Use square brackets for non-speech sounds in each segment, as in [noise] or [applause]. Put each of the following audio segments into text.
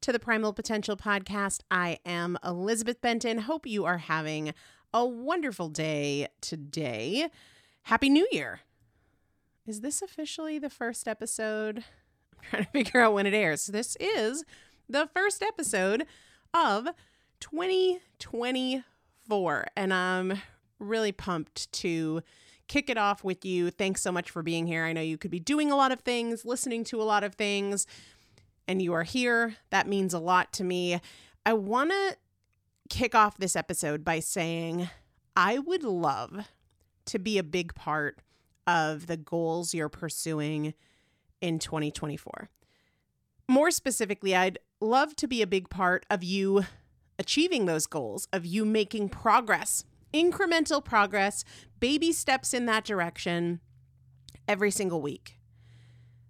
to the Primal Potential Podcast. I am Elizabeth Benton. Hope you are having a wonderful day today. Happy New Year. Is this officially the first episode? I'm [laughs] trying to figure out when it airs. This is the first episode of 2024, and I'm really pumped to kick it off with you. Thanks so much for being here. I know you could be doing a lot of things, listening to a lot of things and you are here. That means a lot to me. I want to kick off this episode by saying I would love to be a big part of the goals you're pursuing in 2024. More specifically, I'd love to be a big part of you achieving those goals, of you making progress, incremental progress, baby steps in that direction every single week.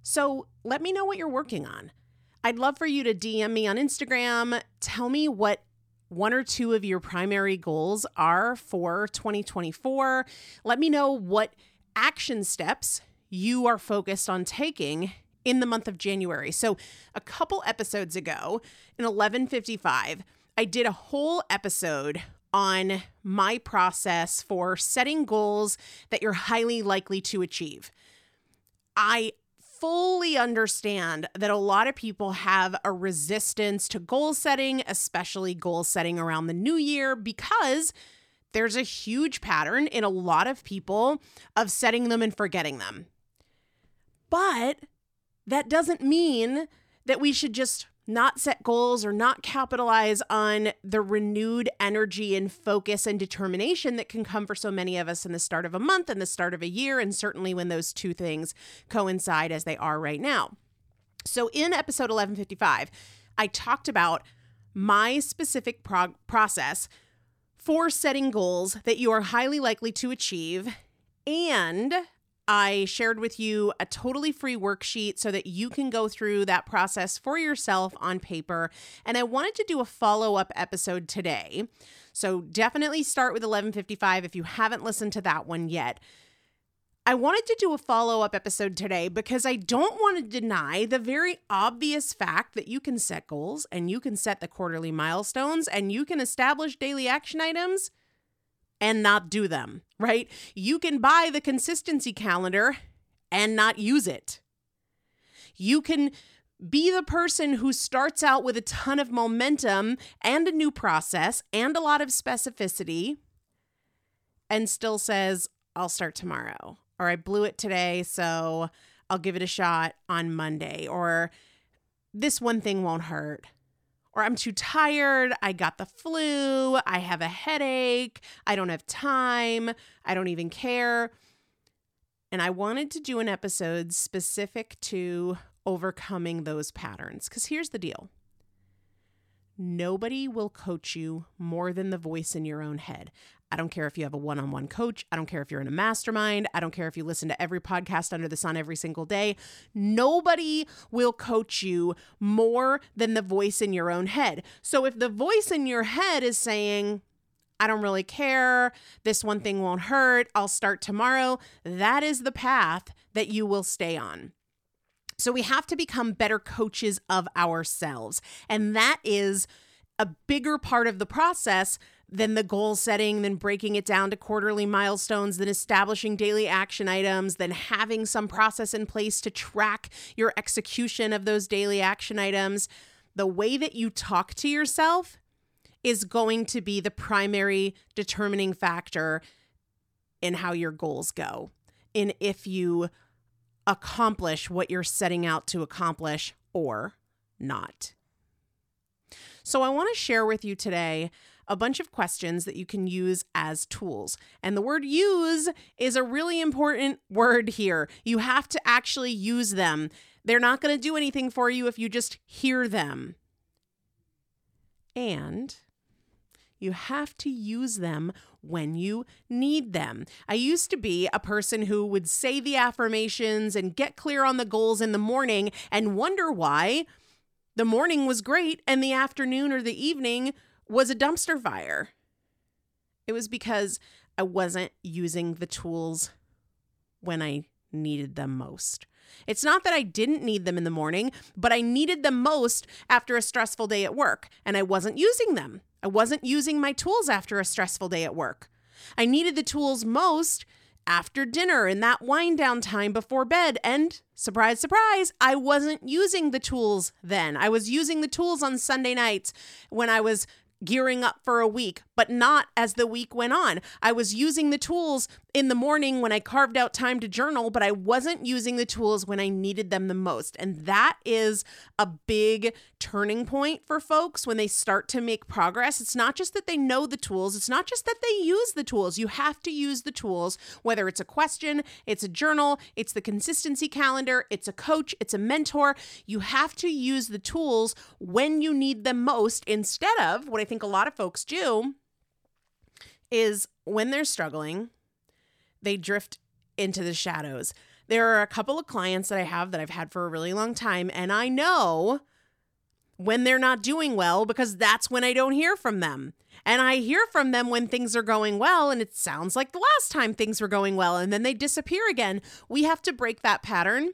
So let me know what you're working on. I'd love for you to DM me on Instagram. Tell me what one or two of your primary goals are for 2024. Let me know what action steps you are focused on taking in the month of January. So, a couple episodes ago in 1155, I did a whole episode on my process for setting goals that you're highly likely to achieve. I fully understand that a lot of people have a resistance to goal setting, especially goal setting around the new year, because there's a huge pattern in a lot of people of setting them and forgetting them. But that doesn't mean that we should just not set goals or not capitalize on the renewed energy and focus and determination that can come for so many of us in the start of a month and the start of a year, and certainly when those two things coincide as they are right now. So, in episode 1155, I talked about my specific prog- process for setting goals that you are highly likely to achieve and I shared with you a totally free worksheet so that you can go through that process for yourself on paper. And I wanted to do a follow up episode today. So definitely start with 1155 if you haven't listened to that one yet. I wanted to do a follow up episode today because I don't want to deny the very obvious fact that you can set goals and you can set the quarterly milestones and you can establish daily action items and not do them, right? You can buy the consistency calendar and not use it. You can be the person who starts out with a ton of momentum and a new process and a lot of specificity and still says, I'll start tomorrow, or I blew it today, so I'll give it a shot on Monday, or this one thing won't hurt or I'm too tired, I got the flu, I have a headache, I don't have time, I don't even care. And I wanted to do an episode specific to overcoming those patterns. Because here's the deal nobody will coach you more than the voice in your own head. I don't care if you have a one on one coach. I don't care if you're in a mastermind. I don't care if you listen to every podcast under the sun every single day. Nobody will coach you more than the voice in your own head. So if the voice in your head is saying, I don't really care. This one thing won't hurt. I'll start tomorrow. That is the path that you will stay on. So we have to become better coaches of ourselves. And that is a bigger part of the process than the goal setting, then breaking it down to quarterly milestones, then establishing daily action items, then having some process in place to track your execution of those daily action items. The way that you talk to yourself is going to be the primary determining factor in how your goals go, in if you accomplish what you're setting out to accomplish or not. So, I want to share with you today a bunch of questions that you can use as tools. And the word use is a really important word here. You have to actually use them. They're not going to do anything for you if you just hear them. And you have to use them when you need them. I used to be a person who would say the affirmations and get clear on the goals in the morning and wonder why the morning was great and the afternoon or the evening was a dumpster fire. It was because I wasn't using the tools when I needed them most. It's not that I didn't need them in the morning, but I needed them most after a stressful day at work, and I wasn't using them. I wasn't using my tools after a stressful day at work. I needed the tools most after dinner in that wind down time before bed. And surprise, surprise, I wasn't using the tools then. I was using the tools on Sunday nights when I was gearing up for a week, but not as the week went on. I was using the tools in the morning when I carved out time to journal, but I wasn't using the tools when I needed them the most. And that is a big turning point for folks when they start to make progress. It's not just that they know the tools, it's not just that they use the tools. You have to use the tools, whether it's a question, it's a journal, it's the consistency calendar, it's a coach, it's a mentor. You have to use the tools when you need them most instead of what I think a lot of folks do is when they're struggling, they drift into the shadows. There are a couple of clients that I have that I've had for a really long time, and I know when they're not doing well because that's when I don't hear from them. And I hear from them when things are going well, and it sounds like the last time things were going well, and then they disappear again. We have to break that pattern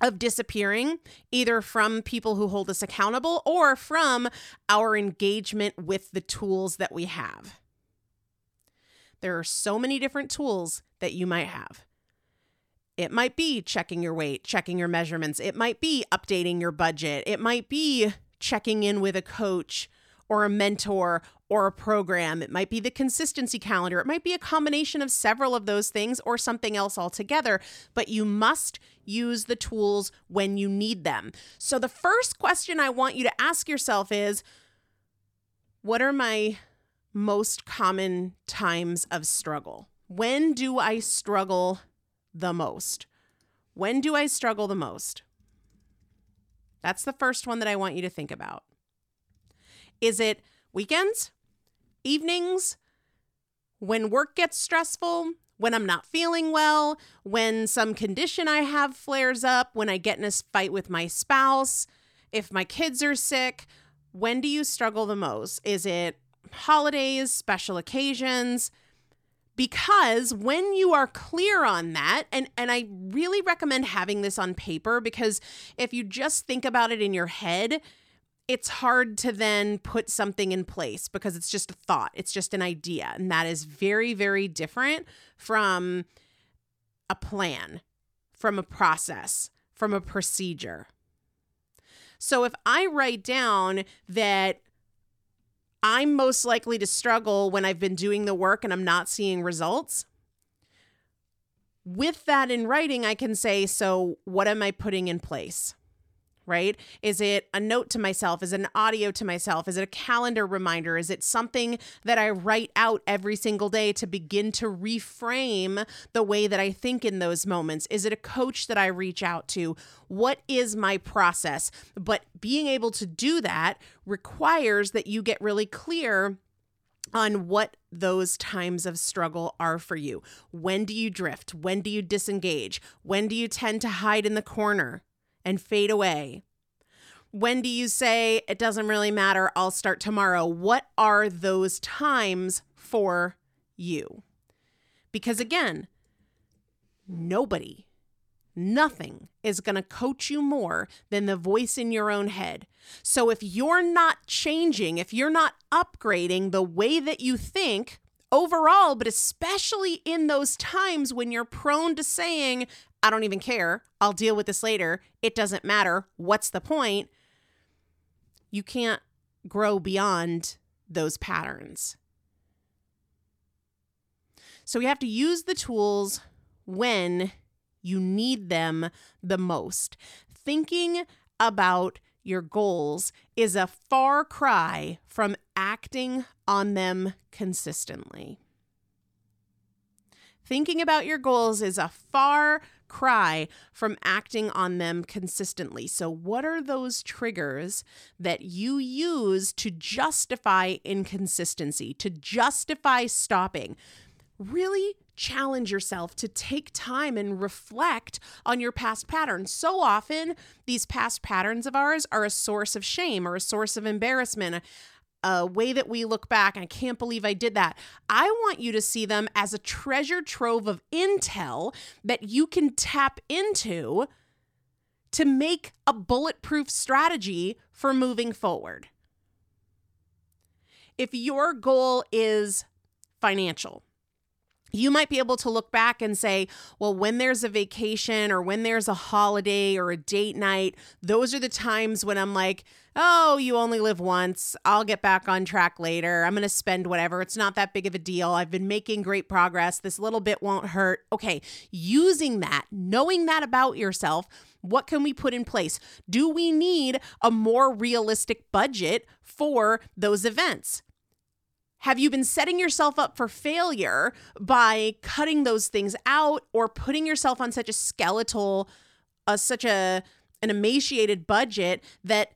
of disappearing, either from people who hold us accountable or from our engagement with the tools that we have. There are so many different tools that you might have. It might be checking your weight, checking your measurements. It might be updating your budget. It might be checking in with a coach or a mentor or a program. It might be the consistency calendar. It might be a combination of several of those things or something else altogether, but you must use the tools when you need them. So, the first question I want you to ask yourself is what are my most common times of struggle? When do I struggle the most? When do I struggle the most? That's the first one that I want you to think about. Is it weekends, evenings, when work gets stressful, when I'm not feeling well, when some condition I have flares up, when I get in a fight with my spouse, if my kids are sick? When do you struggle the most? Is it holidays, special occasions? because when you are clear on that and and I really recommend having this on paper because if you just think about it in your head it's hard to then put something in place because it's just a thought, it's just an idea. And that is very, very different from a plan, from a process, from a procedure. So if I write down that I'm most likely to struggle when I've been doing the work and I'm not seeing results, with that in writing, I can say, so what am I putting in place? Right? Is it a note to myself? Is it an audio to myself? Is it a calendar reminder? Is it something that I write out every single day to begin to reframe the way that I think in those moments? Is it a coach that I reach out to? What is my process? But being able to do that requires that you get really clear on what those times of struggle are for you. When do you drift? When do you disengage? When do you tend to hide in the corner? And fade away? When do you say it doesn't really matter? I'll start tomorrow. What are those times for you? Because again, nobody, nothing is going to coach you more than the voice in your own head. So if you're not changing, if you're not upgrading the way that you think, overall, but especially in those times when you're prone to saying, I don't even care. I'll deal with this later. It doesn't matter. What's the point? You can't grow beyond those patterns. So we have to use the tools when you need them the most. Thinking about your goals is a far cry from acting on them consistently. Thinking about your goals is a far cry from acting on them consistently. So, what are those triggers that you use to justify inconsistency, to justify stopping? Really challenge yourself to take time and reflect on your past patterns. So often, these past patterns of ours are a source of shame or a source of embarrassment a way that we look back, and I can't believe I did that. I want you to see them as a treasure trove of intel that you can tap into to make a bulletproof strategy for moving forward. If your goal is financial, you might be able to look back and say, well, when there's a vacation or when there's a holiday or a date night, those are the times when I'm like, oh, you only live once. I'll get back on track later. I'm going to spend whatever. It's not that big of a deal. I've been making great progress. This little bit won't hurt. Okay, using that, knowing that about yourself, what can we put in place? Do we need a more realistic budget for those events? Have you been setting yourself up for failure by cutting those things out or putting yourself on such a skeletal, uh, such a an emaciated budget that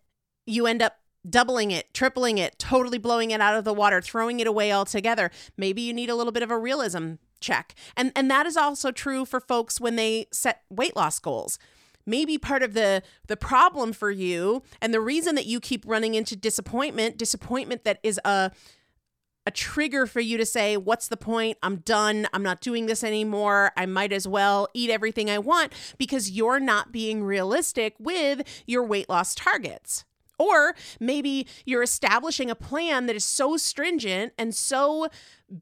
you end up doubling it, tripling it, totally blowing it out of the water, throwing it away altogether? Maybe you need a little bit of a realism check. And and that is also true for folks when they set weight loss goals maybe part of the the problem for you and the reason that you keep running into disappointment disappointment that is a a trigger for you to say, What's the point? I'm done. I'm not doing this anymore. I might as well eat everything I want because you're not being realistic with your weight loss targets. Or maybe you're establishing a plan that is so stringent and so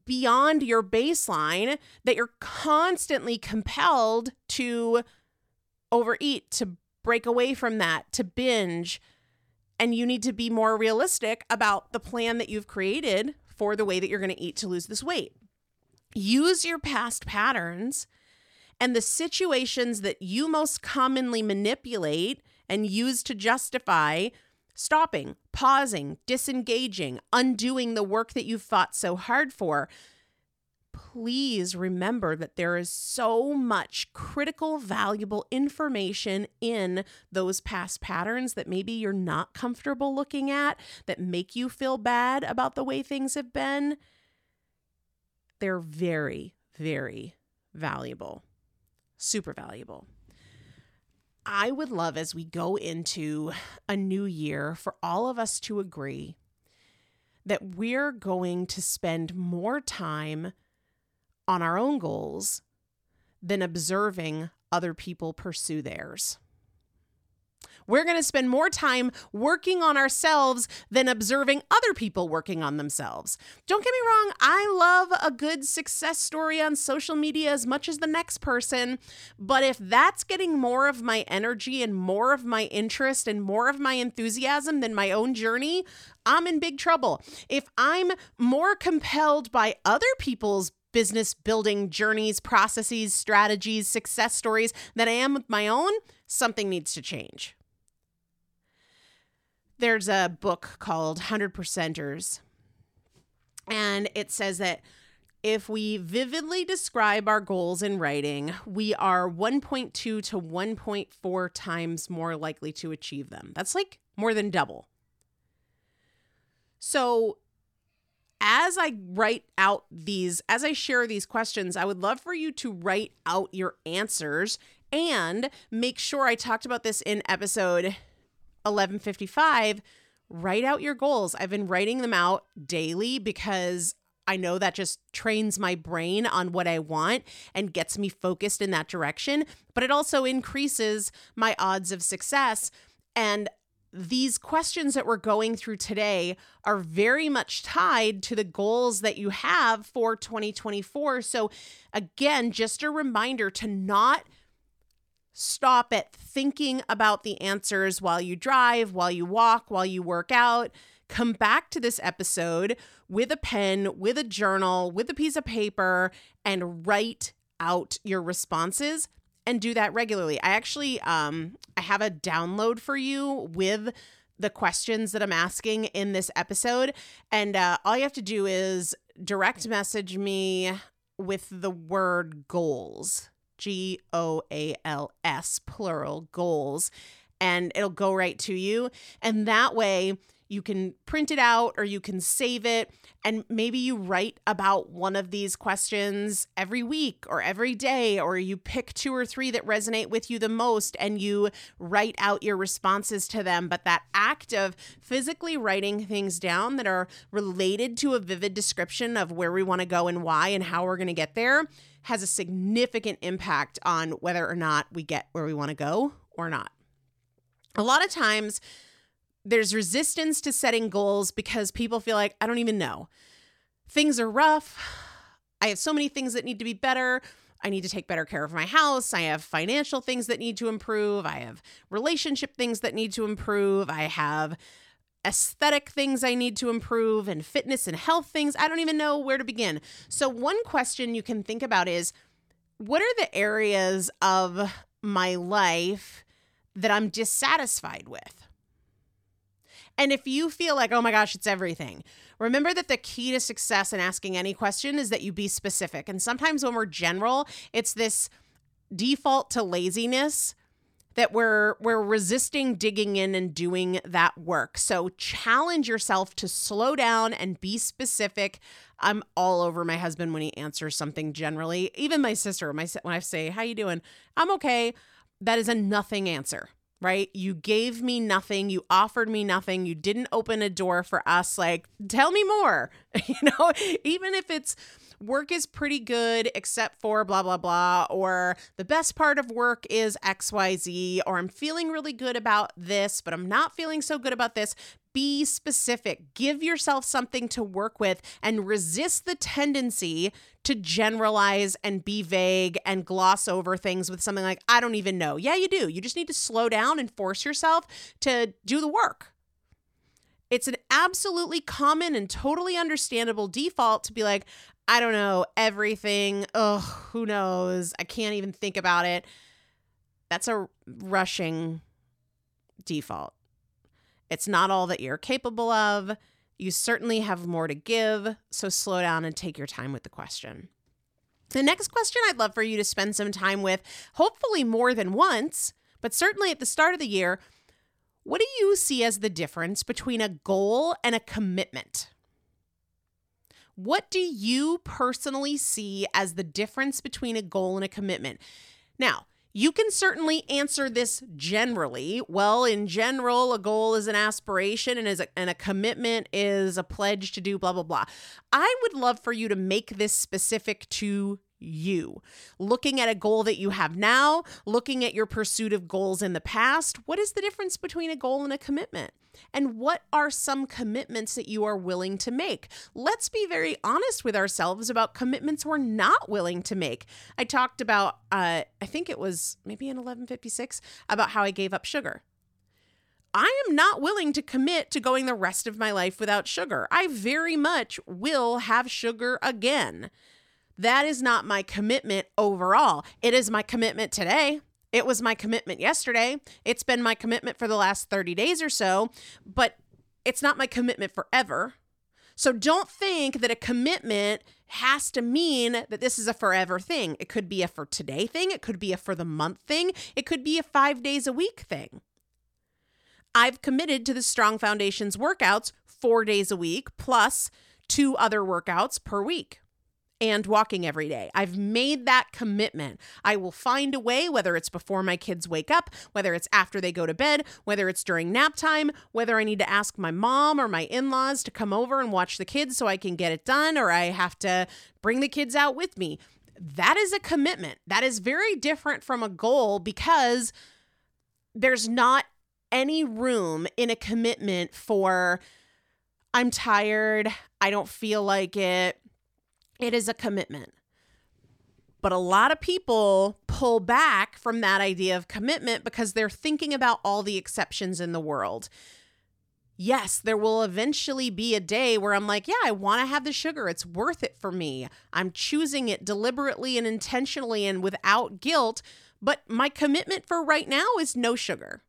beyond your baseline that you're constantly compelled to overeat, to break away from that, to binge. And you need to be more realistic about the plan that you've created for the way that you're going to eat to lose this weight. Use your past patterns and the situations that you most commonly manipulate and use to justify stopping, pausing, disengaging, undoing the work that you've fought so hard for please remember that there is so much critical, valuable information in those past patterns that maybe you're not comfortable looking at, that make you feel bad about the way things have been. They're very, very valuable, super valuable. I would love as we go into a new year for all of us to agree that we're going to spend more time on our own goals than observing other people pursue theirs. We're going to spend more time working on ourselves than observing other people working on themselves. Don't get me wrong, I love a good success story on social media as much as the next person, but if that's getting more of my energy and more of my interest and more of my enthusiasm than my own journey, I'm in big trouble. If I'm more compelled by other people's business building journeys, processes, strategies, success stories than I am with my own, something needs to change. There's a book called 100 Percenters, and it says that if we vividly describe our goals in writing, we are 1.2 to 1.4 times more likely to achieve them. That's like more than double. So as I write out these, as I share these questions, I would love for you to write out your answers and make sure I talked about this in episode 1155. Write out your goals. I've been writing them out daily because I know that just trains my brain on what I want and gets me focused in that direction, but it also increases my odds of success. And these questions that we're going through today are very much tied to the goals that you have for 2024. So, again, just a reminder to not stop at thinking about the answers while you drive, while you walk, while you work out. Come back to this episode with a pen, with a journal, with a piece of paper, and write out your responses and do that regularly. I actually um I have a download for you with the questions that I'm asking in this episode and uh, all you have to do is direct message me with the word goals. G O A L S plural goals and it'll go right to you and that way you can print it out or you can save it. And maybe you write about one of these questions every week or every day or you pick two or three that resonate with you the most and you write out your responses to them. But that act of physically writing things down that are related to a vivid description of where we want to go and why and how we're going to get there has a significant impact on whether or not we get where we want to go or not. A lot of times there's resistance to setting goals because people feel like, I don't even know. Things are rough. I have so many things that need to be better. I need to take better care of my house. I have financial things that need to improve. I have relationship things that need to improve. I have aesthetic things I need to improve and fitness and health things. I don't even know where to begin. So, one question you can think about is what are the areas of my life that I'm dissatisfied with? And if you feel like, oh my gosh, it's everything, remember that the key to success in asking any question is that you be specific. And sometimes when we're general, it's this default to laziness that we're we're resisting digging in and doing that work. So challenge yourself to slow down and be specific. I'm all over my husband when he answers something generally. Even my sister, my when I say, "How you doing?" I'm okay. That is a nothing answer right? You gave me nothing. You offered me nothing. You didn't open a door for us. Like, tell me more. [laughs] you know, even if it's work is pretty good except for blah, blah, blah, or the best part of work is XYZ, or I'm feeling really good about this, but I'm not feeling so good about this. Be specific. Give yourself something to work with and resist the tendency to generalize and be vague and gloss over things with something like, I don't even know. Yeah, you do. You just need to slow down and force yourself to do the work. It's an absolutely common and totally understandable default to be like, I don't know, everything. Oh, who knows? I can't even think about it. That's a rushing default. It's not all that you're capable of. You certainly have more to give, so slow down and take your time with the question. The next question I'd love for you to spend some time with, hopefully more than once, but certainly at the start of the year. What do you see as the difference between a goal and a commitment? What do you personally see as the difference between a goal and a commitment? Now, you can certainly answer this generally. Well, in general, a goal is an aspiration and is a, and a commitment is a pledge to do blah blah blah. I would love for you to make this specific to you. Looking at a goal that you have now, looking at your pursuit of goals in the past, what is the difference between a goal and a commitment? And what are some commitments that you are willing to make? Let's be very honest with ourselves about commitments we're not willing to make. I talked about, uh, I think it was maybe in 1156, about how I gave up sugar. I am not willing to commit to going the rest of my life without sugar. I very much will have sugar again. That is not my commitment overall. It is my commitment today. It was my commitment yesterday. It's been my commitment for the last 30 days or so, but it's not my commitment forever. So don't think that a commitment has to mean that this is a forever thing. It could be a for today thing, it could be a for the month thing, it could be a 5 days a week thing. I've committed to the Strong Foundations workouts 4 days a week plus two other workouts per week and walking every day. I've made that commitment. I will find a way, whether it's before my kids wake up, whether it's after they go to bed, whether it's during nap time, whether I need to ask my mom or my in laws to come over and watch the kids so I can get it done, or I have to bring the kids out with me. That is a commitment. That is very different from a goal because there's not any room in a commitment for, I'm tired, I don't feel like it it is a commitment. But a lot of people pull back from that idea of commitment because they're thinking about all the exceptions in the world. Yes, there will eventually be a day where I'm like, yeah, I want to have the sugar. It's worth it for me. I'm choosing it deliberately and intentionally and without guilt. But my commitment for right now is no sugar.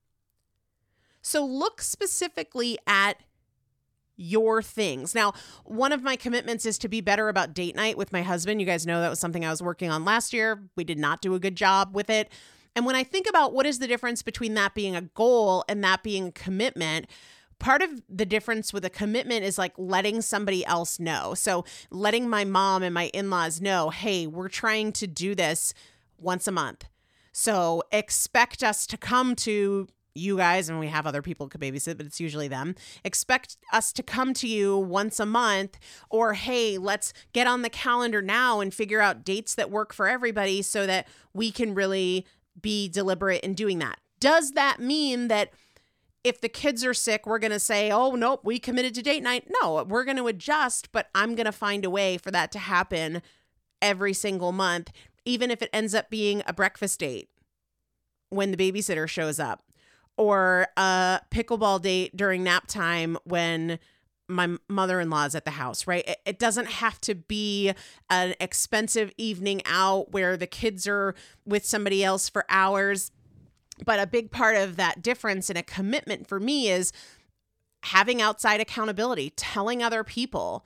So look specifically at your things. Now, one of my commitments is to be better about date night with my husband. You guys know that was something I was working on last year. We did not do a good job with it. And when I think about what is the difference between that being a goal and that being a commitment, part of the difference with a commitment is like letting somebody else know. So, letting my mom and my in laws know, hey, we're trying to do this once a month. So, expect us to come to you guys, and we have other people could babysit, but it's usually them, expect us to come to you once a month, or hey, let's get on the calendar now and figure out dates that work for everybody so that we can really be deliberate in doing that. Does that mean that if the kids are sick, we're going to say, oh, nope, we committed to date night? No, we're going to adjust, but I'm going to find a way for that to happen every single month, even if it ends up being a breakfast date when the babysitter shows up or a pickleball date during nap time when my mother-in-law is at the house right? It, it, doesn't have to be an expensive evening out where the kids are with somebody else for hours. But a big part of that difference and a commitment for me is having outside accountability telling other people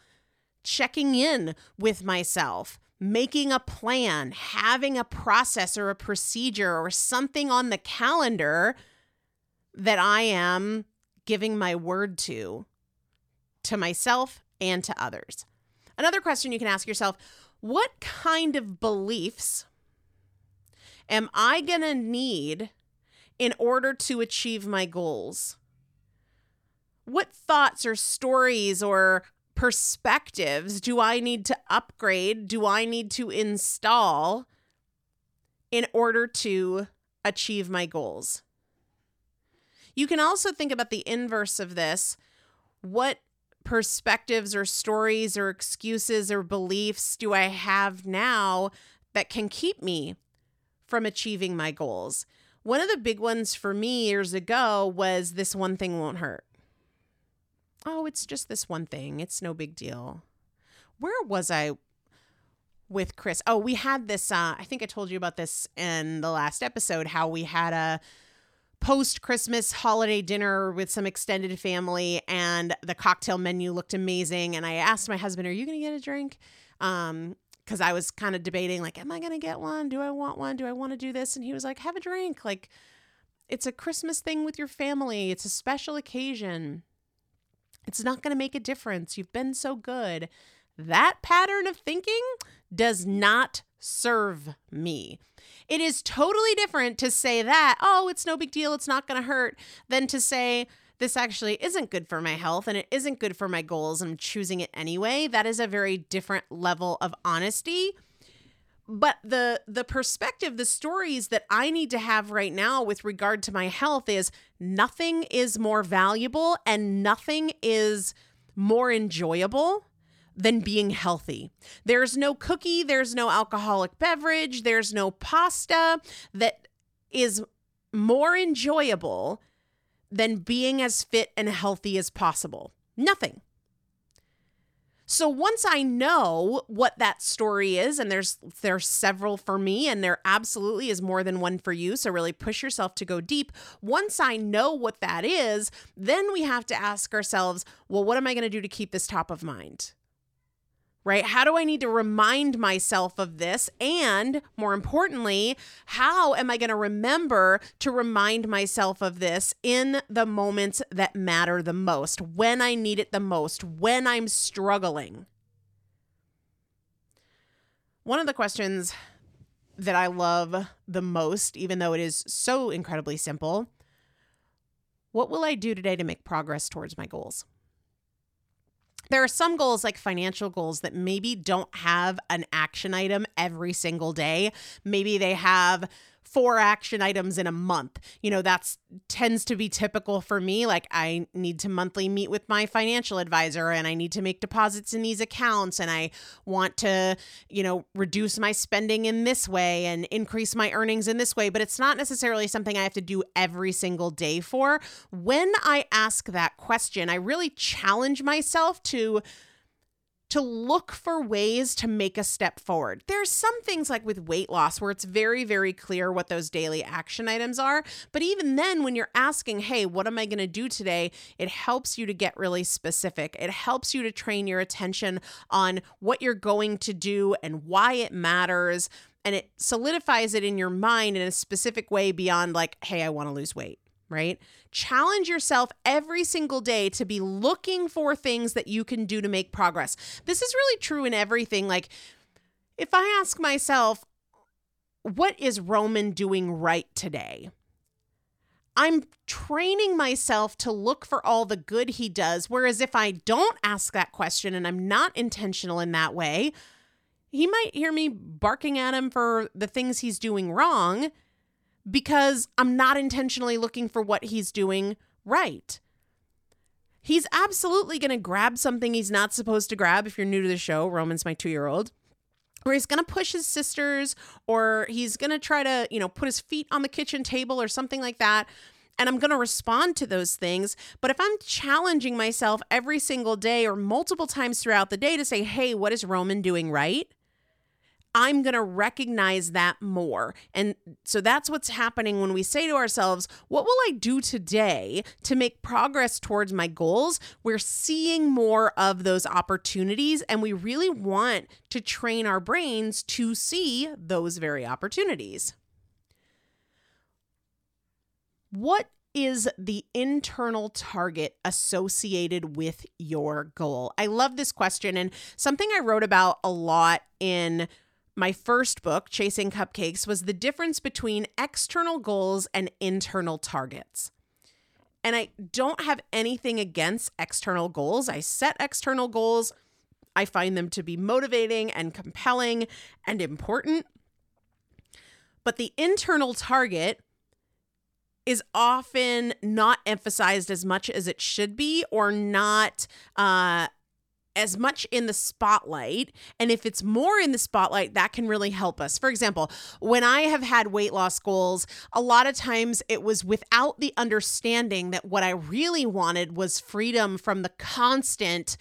checking in with myself making a plan having a process or a procedure or something on the calendar that i am giving my word to to myself and to others. Another question you can ask yourself what kind of beliefs am I going to need in order to achieve my goals? What thoughts or stories or perspectives do I need to upgrade? Do I need to install in order to achieve my goals? You can also think about the inverse of this. What perspectives or stories or excuses or beliefs do I have now that can keep me from achieving my goals? One of the big ones for me years ago was this one thing won't hurt. Oh, it's just this one thing. It's no big deal. Where was I with Chris? Oh, we had this uh I think I told you about this in the last episode how we had a post Christmas holiday dinner with some extended family, and the cocktail menu looked amazing. And I asked my husband, "Are you going to get a drink?" Um, because I was kind of debating, like, am I going to get one? Do I want one? Do I want to do this? And he was like, have a drink. Like, it's a Christmas thing with your family. It's a special occasion. It's not going to make a difference. You've been so good. That pattern of thinking does not serve me. It is totally different to say that, oh, it's no big deal, it's not going to hurt, than to say, this actually isn't good for my health and it isn't good for my goals. I'm choosing it anyway. That is a very different level of honesty. But the the perspective, the stories that I need to have right now with regard to my health is nothing is more valuable and nothing is more enjoyable than being healthy. There's no cookie, there's no alcoholic beverage, there's no pasta that is more enjoyable than being as fit and healthy as possible. Nothing. So once I know what that story is, and there's there's several for me, and there absolutely is more than one for you. So really push yourself to go deep. Once I know what that is, then we have to ask ourselves, well, what am I going to do to keep this top of mind? Right? How do I need to remind myself of this? And more importantly, how am I going to remember to remind myself of this in the moments that matter the most, when I need it the most, when I'm struggling? One of the questions that I love the most, even though it is so incredibly simple what will I do today to make progress towards my goals? There are some goals like financial goals that maybe don't have an action item every single day. Maybe they have four action items in a month. You know, that's tends to be typical for me. Like I need to monthly meet with my financial advisor and I need to make deposits in these accounts and I want to, you know, reduce my spending in this way and increase my earnings in this way, but it's not necessarily something I have to do every single day for. When I ask that question, I really challenge myself to to look for ways to make a step forward. There's some things like with weight loss where it's very, very clear what those daily action items are. But even then, when you're asking, hey, what am I going to do today? It helps you to get really specific. It helps you to train your attention on what you're going to do and why it matters. And it solidifies it in your mind in a specific way beyond, like, hey, I want to lose weight right? Challenge yourself every single day to be looking for things that you can do to make progress. This is really true in everything. Like, if I ask myself, what is Roman doing right today? I'm training myself to look for all the good he does. Whereas if I don't ask that question and I'm not intentional in that way, he might hear me barking at him for the things he's doing wrong because I'm not intentionally looking for what he's doing right. He's absolutely going to grab something he's not supposed to grab. If you're new to the show, Roman's my two year old. or he's going to push his sisters or he's going to try to, you know, put his feet on the kitchen table or something like that. And I'm going to respond to those things. But if I'm challenging myself every single day or multiple times throughout the day to say, hey, what is Roman doing right? I'm going to recognize that more. And so that's what's happening when we say to ourselves, What will I do today to make progress towards my goals? We're seeing more of those opportunities, and we really want to train our brains to see those very opportunities. What is the internal target associated with your goal? I love this question and something I wrote about a lot in my first book, Chasing Cupcakes, was the difference between external goals and internal targets. And I don't have anything against external goals. I set external goals. I find them to be motivating and compelling and important. But the internal target is often not emphasized as much as it should be or not uh, as much in the spotlight. And if it's more in the spotlight, that can really help us. For example, when I have had weight loss goals, a lot of times it was without the understanding that what I really wanted was freedom from the constant.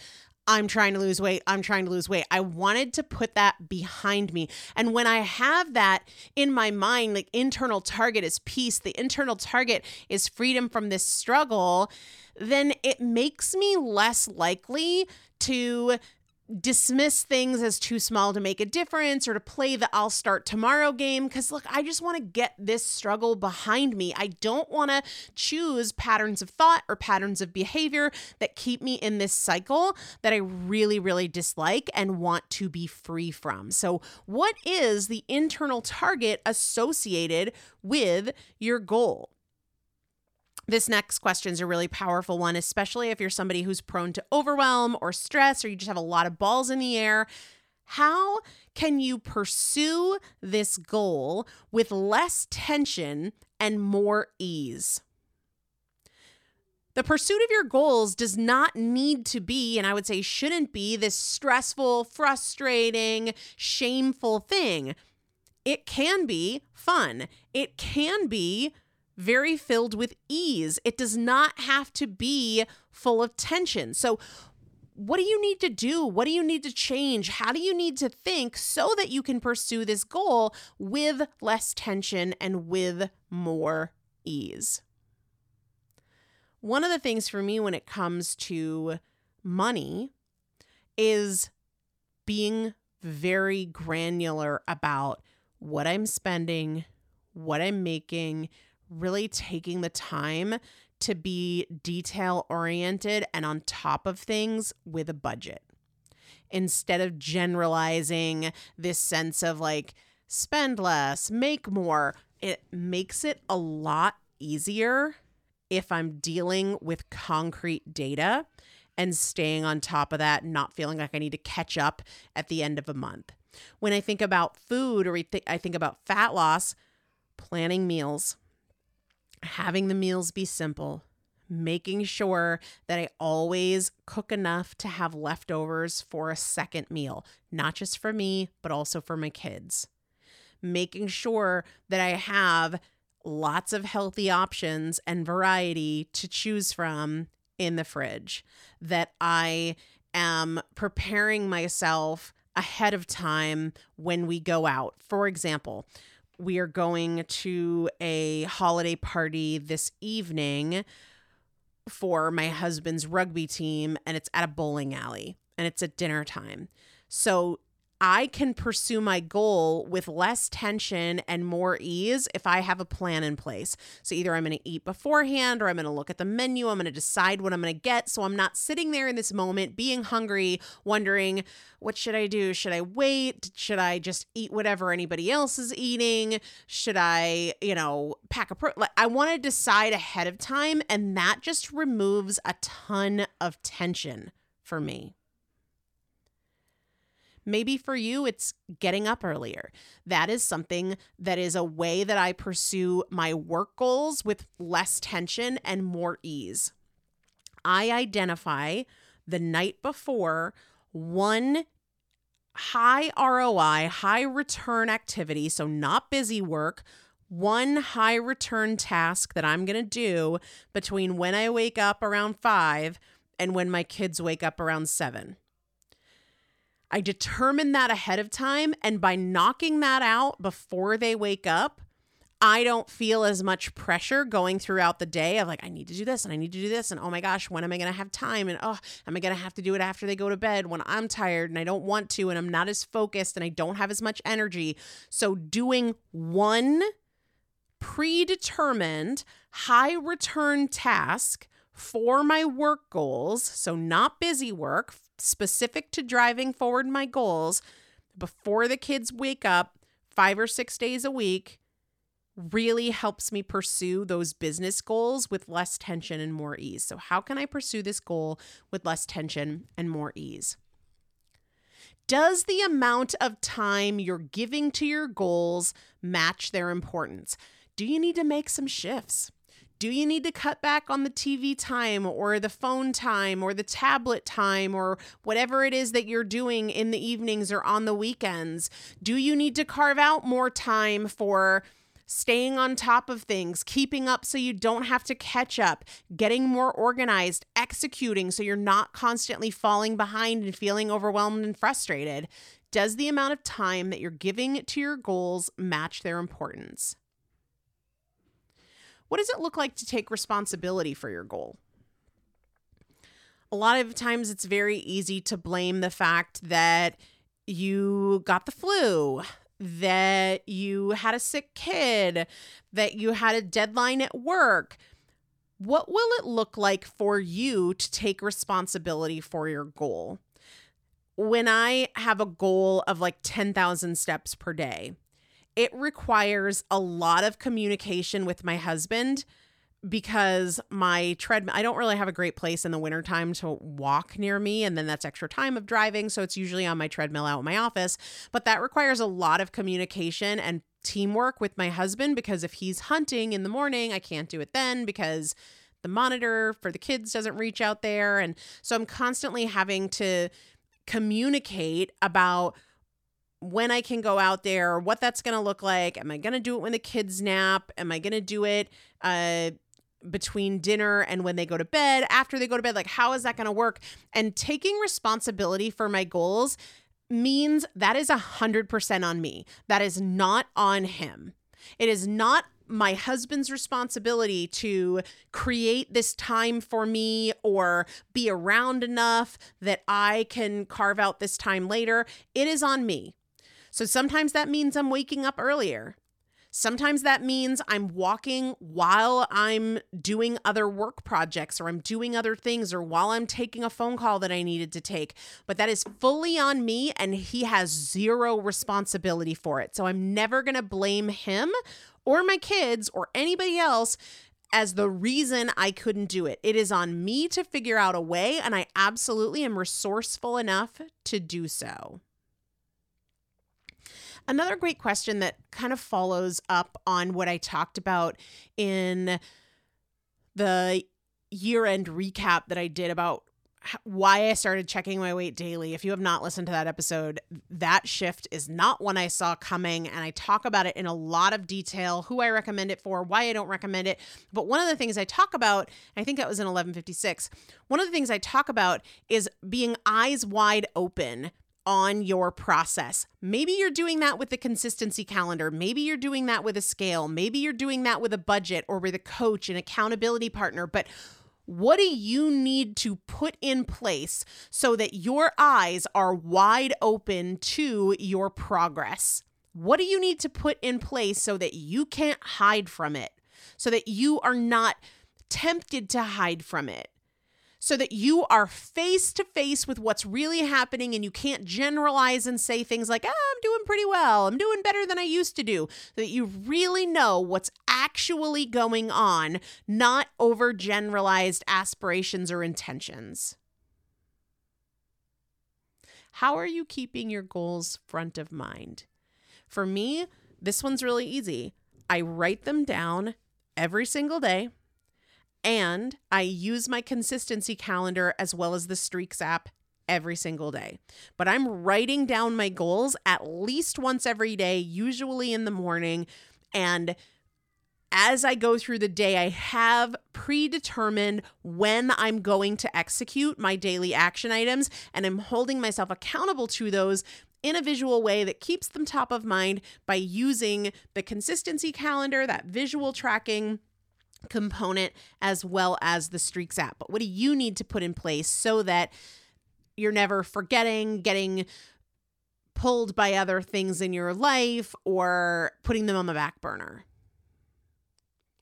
I'm trying to lose weight. I'm trying to lose weight. I wanted to put that behind me. And when I have that in my mind, like internal target is peace, the internal target is freedom from this struggle, then it makes me less likely to dismiss things as too small to make a difference or to play the I'll start tomorrow game. Because, look, I just want to get this struggle behind me. I don't want to choose patterns of thought or patterns of behavior that keep me in this cycle that I really, really dislike and want to be free from. So, what is the internal target associated with your goal? This next question is a really powerful one, especially if you're somebody who's prone to overwhelm or stress, or you just have a lot of balls in the air. How can you pursue this goal with less tension and more ease? The pursuit of your goals does not need to be, and I would say shouldn't be, this stressful, frustrating, shameful thing. It can be fun. It can be very filled with ease. It does not have to be full of tension. So, what do you need to do? What do you need to change? How do you need to think so that you can pursue this goal with less tension and with more ease? One of the things for me when it comes to money is being very granular about what I'm spending, what I'm making, really taking the time to be detail oriented and on top of things with a budget instead of generalizing this sense of like spend less, make more. It makes it a lot easier if I'm dealing with concrete data and staying on top of that, not feeling like I need to catch up at the end of a month. When I think about food or I think about fat loss, planning meals having the meals be simple, making sure that I always cook enough to have leftovers for a second meal, not just for me, but also for my kids. Making sure that I have lots of healthy options and variety to choose from in the fridge, that I am preparing myself ahead of time when we go out. For example, we are going to a holiday party this evening for my husband's rugby team, and it's at a bowling alley and it's at dinner time. So I can pursue my goal with less tension and more ease if I have a plan in place. So either I'm going to eat beforehand or I'm going to look at the menu, I'm going to decide what I'm going to get so I'm not sitting there in this moment being hungry, wondering what should I do? Should I wait? Should I just eat whatever anybody else is eating? Should I, you know, pack a pro like I want to decide ahead of time and that just removes a ton of tension for me. Maybe for you, it's getting up earlier. That is something that is a way that I pursue my work goals with less tension and more ease. I identify the night before one high ROI, high return activity, so not busy work, one high return task that I'm going to do between when I wake up around five and when my kids wake up around seven. I determine that ahead of time. And by knocking that out before they wake up, I don't feel as much pressure going throughout the day of like, I need to do this and I need to do this. And oh my gosh, when am I going to have time? And oh, am I going to have to do it after they go to bed when I'm tired and I don't want to and I'm not as focused and I don't have as much energy? So, doing one predetermined high return task for my work goals, so not busy work, specific to driving forward my goals before the kids wake up five or six days a week really helps me pursue those business goals with less tension and more ease. So, how can I pursue this goal with less tension and more ease? Does the amount of time you're giving to your goals match their importance? Do you need to make some shifts? Do you need to cut back on the TV time or the phone time or the tablet time or whatever it is that you're doing in the evenings or on the weekends? Do you need to carve out more time for staying on top of things, keeping up so you don't have to catch up, getting more organized, executing so you're not constantly falling behind and feeling overwhelmed and frustrated? Does the amount of time that you're giving to your goals match their importance? What does it look like to take responsibility for your goal? A lot of times it's very easy to blame the fact that you got the flu, that you had a sick kid, that you had a deadline at work. What will it look like for you to take responsibility for your goal? When I have a goal of like 10,000 steps per day, it requires a lot of communication with my husband because my treadmill I don't really have a great place in the wintertime to walk near me and then that's extra time of driving so it's usually on my treadmill out in my office. But that requires a lot of communication and teamwork with my husband because if he's hunting in the morning I can't do it then because the monitor for the kids doesn't reach out there. And so I'm constantly having to communicate about when I can go out there, what that's going to look like. Am I going to do it when the kids nap? Am I going to do it uh, between dinner and when they go to bed, after they go to bed? Like, how is that going to work? And taking responsibility for my goals means that is a hundred percent on me. That is not on him. It is not my husband's responsibility to create this time for me or be around enough that I can carve out this time later. It is on me. So sometimes that means I'm waking up earlier. Sometimes that means I'm walking while I'm doing other work projects or I'm doing other things or while I'm taking a phone call that I needed to take. But that is fully on me and he has zero responsibility for it. So I'm never going to blame him or my kids or anybody else as the reason I couldn't do it. It is on me to figure out a way, and I absolutely am resourceful enough to do so. Another great question that kind of follows up on what I talked about in the year end recap that I did about why I started checking my weight daily. If you have not listened to that episode, that shift is not one I saw coming. And I talk about it in a lot of detail who I recommend it for, why I don't recommend it. But one of the things I talk about, I think that was in 1156, one of the things I talk about is being eyes wide open on your process. Maybe you're doing that with the consistency calendar. Maybe you're doing that with a scale. Maybe you're doing that with a budget or with a coach, an accountability partner. But what do you need to put in place so that your eyes are wide open to your progress? What do you need to put in place so that you can't hide from it? So that you are not tempted to hide from it? So that you are face to face with what's really happening and you can't generalize and say things like, oh, I'm doing pretty well, I'm doing better than I used to do, so that you really know what's actually going on, not overgeneralized aspirations or intentions. How are you keeping your goals front of mind? For me, this one's really easy. I write them down every single day and I use my consistency calendar as well as the Streaks app every single day. But I'm writing down my goals at least once every day, usually in the morning. And as I go through the day, I have predetermined when I'm going to execute my daily action items, and I'm holding myself accountable to those in a visual way that keeps them top of mind by using the consistency calendar, that visual tracking component, as well as the Streaks app. But what do you need to put in place so that you're never forgetting, getting pulled by other things in your life, or putting them on the back burner?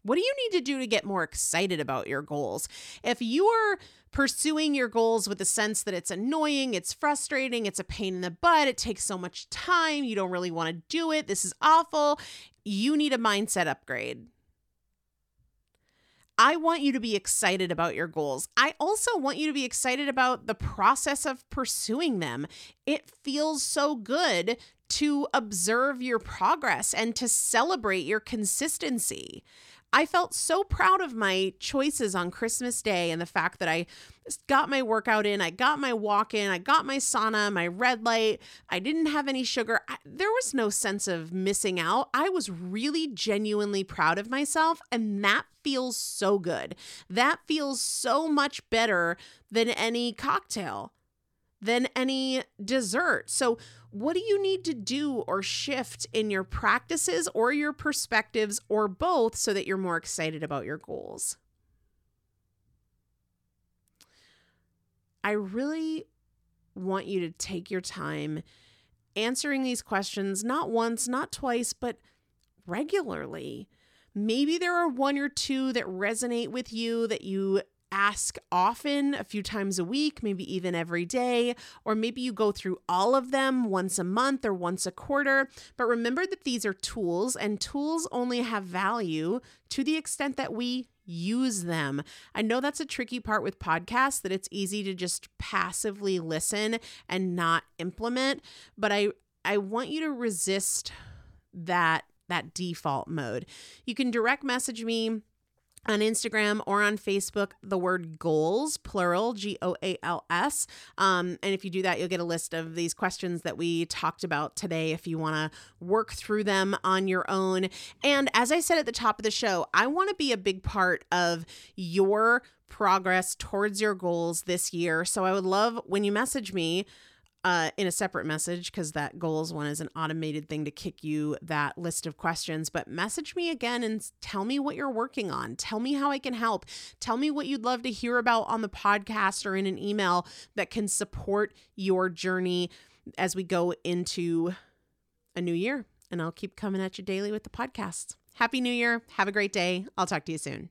What do you need to do to get more excited about your goals? If you are pursuing your goals with the sense that it's annoying, it's frustrating, it's a pain in the butt, it takes so much time, you don't really want to do it, this is awful, you need a mindset upgrade. I want you to be excited about your goals. I also want you to be excited about the process of pursuing them. It feels so good to observe your progress and to celebrate your consistency. I felt so proud of my choices on Christmas Day and the fact that I got my workout in, I got my walk in, I got my sauna, my red light, I didn't have any sugar. I, there was no sense of missing out. I was really genuinely proud of myself, and that feels so good. That feels so much better than any cocktail than any dessert. So, what do you need to do or shift in your practices or your perspectives or both so that you're more excited about your goals? I really want you to take your time answering these questions, not once, not twice, but regularly. Maybe there are one or two that resonate with you that you ask often, a few times a week, maybe even every day, or maybe you go through all of them once a month or once a quarter. But remember that these are tools, and tools only have value to the extent that we use them. I know that's a tricky part with podcasts that it's easy to just passively listen and not implement, but I I want you to resist that that default mode. You can direct message me on Instagram or on Facebook the word goals, plural, G O A L S. Um, and if you do that, you'll get a list of these questions that we talked about today if you want to work through them on your own. And as I said at the top of the show, I want to be a big part of your progress towards your goals this year. So I would love when you message me uh, in a separate message because that goals one is an automated thing to kick you that list of questions. But message me again and tell me what you're working on. Tell me how I can help. Tell me what you'd love to hear about on the podcast or in an email that can support your journey as we go into a new year. And I'll keep coming at you daily with the podcast. Happy New Year. Have a great day. I'll talk to you soon.